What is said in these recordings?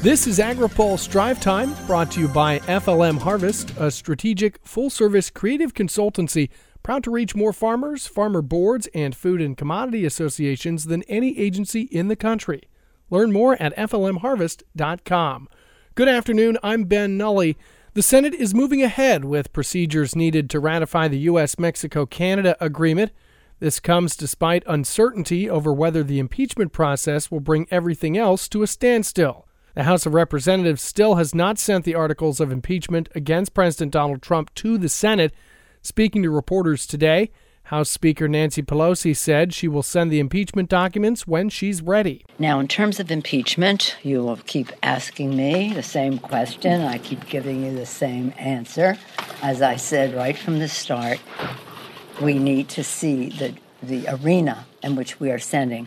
This is AgriPulse Drive Time, brought to you by FLM Harvest, a strategic, full service creative consultancy proud to reach more farmers, farmer boards, and food and commodity associations than any agency in the country. Learn more at FLMHarvest.com. Good afternoon, I'm Ben Nuelle. The Senate is moving ahead with procedures needed to ratify the U.S. Mexico Canada agreement. This comes despite uncertainty over whether the impeachment process will bring everything else to a standstill. The House of Representatives still has not sent the articles of impeachment against President Donald Trump to the Senate. Speaking to reporters today, House Speaker Nancy Pelosi said she will send the impeachment documents when she's ready. Now, in terms of impeachment, you will keep asking me the same question. I keep giving you the same answer. As I said right from the start, we need to see the, the arena in which we are sending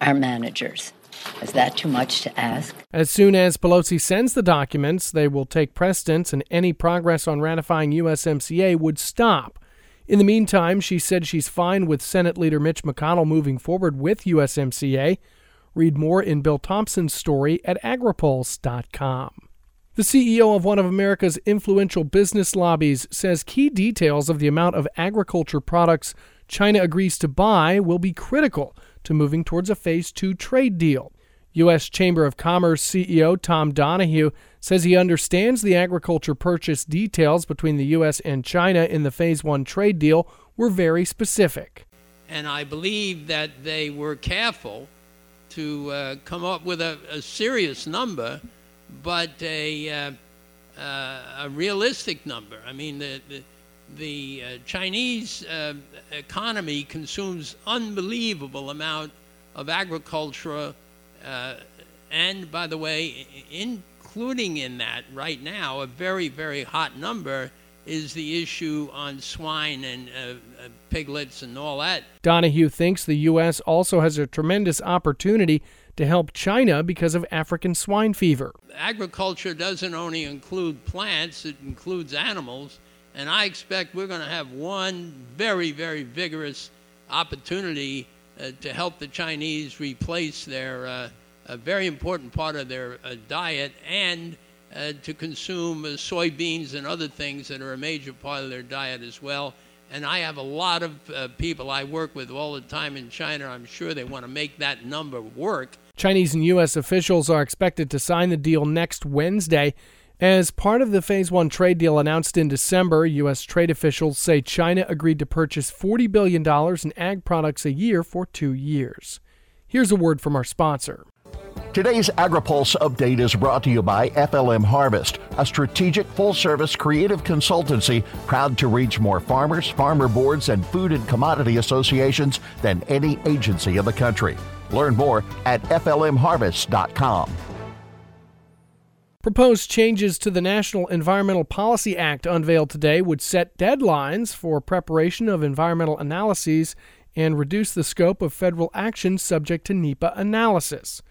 our managers. Is that too much to ask? As soon as Pelosi sends the documents, they will take precedence and any progress on ratifying USMCA would stop. In the meantime, she said she's fine with Senate Leader Mitch McConnell moving forward with USMCA. Read more in Bill Tomson's story at agripulse.com. The CEO of one of America's influential business lobbies says key details of the amount of agriculture products China agrees to buy will be critical to moving towards a Phase 2 trade deal. U.S. Chamber of Commerce CEO Tom Donohue says he understands the agriculture purchase details between the U.S. and China in the Phase 1 trade deal were very specific. And I believe that they were careful to uh, come up with a, a, serious number, but a, uh, uh, a realistic number. I mean, the, the, the uh, Chinese uh, economy consumes unbelievable amount of agriculture uh, and by the way, including in that right now, a very, very hot number is the issue on swine and uh, uh, piglets and all that. Donohue thinks the U.S. also has a tremendous opportunity to help China because of African swine fever. Agriculture doesn't only include plants, it includes animals. And I expect we're going to have one very, very vigorous opportunity to help the Chinese replace their uh, a very important part of their uh, diet and uh, to consume uh, soybeans and other things that are a major part of their diet as well. And I have a lot of uh, people I work with all the time in China. I'm sure they want to make that number work. Chinese and U.S. officials are expected to sign the deal next Wednesday. As part of the Phase 1 trade deal announced in December, U.S. trade officials say China agreed to purchase $40 billion in ag products a year for two years. Here's a word from our sponsor. Today's AgriPulse update is brought to you by FLM Harvest, a strategic full service creative consultancy proud to reach more farmers, farmer boards, and food and commodity associations than any agency in the country. Learn more at FLMHarvest.com. Proposed changes to the National Environmental Policy Act unveiled today would set deadlines for preparation of environmental analyses and reduce the scope of federal action subject to NEPA analysis.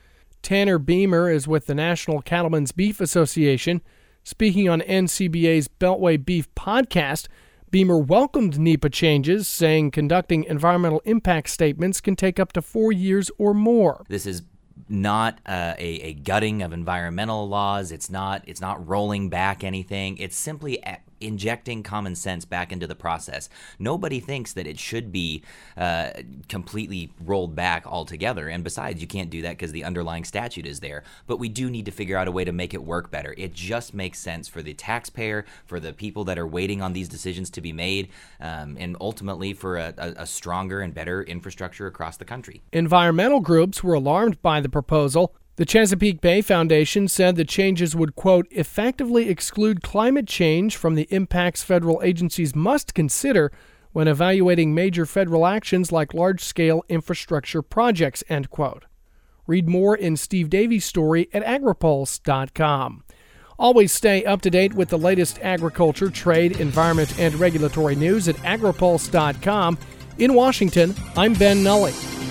Tanner Beamer is with the National Cattlemen's Beef Association. Speaking on NCBA's Beltway Beef podcast, Beamer welcomed NEPA changes, saying conducting environmental impact statements can take up to four years or more. This is not uh, a, a, gutting of environmental laws. It's not it's not rolling back anything. It's simply injecting common sense back into the process. Nobody thinks that it should be uh, completely rolled back altogether. And besides, you can't do that because the underlying statute is there. But we do need to figure out a way to make it work better. It just makes sense for the taxpayer, for the people that are waiting on these decisions to be made, um, and ultimately for a, a, a stronger and better infrastructure across the country. Environmental groups were alarmed by the proposal. The Chesapeake Bay Foundation said the changes would, quote, effectively exclude climate change from the impacts federal agencies must consider when evaluating major federal actions like large scale infrastructure projects, end quote. Read more in Steve Davies' story at agripulse.com. Always stay up to date with the latest agriculture, trade, environment, and regulatory news at agripulse.com. In Washington, I'm Ben Nuelle.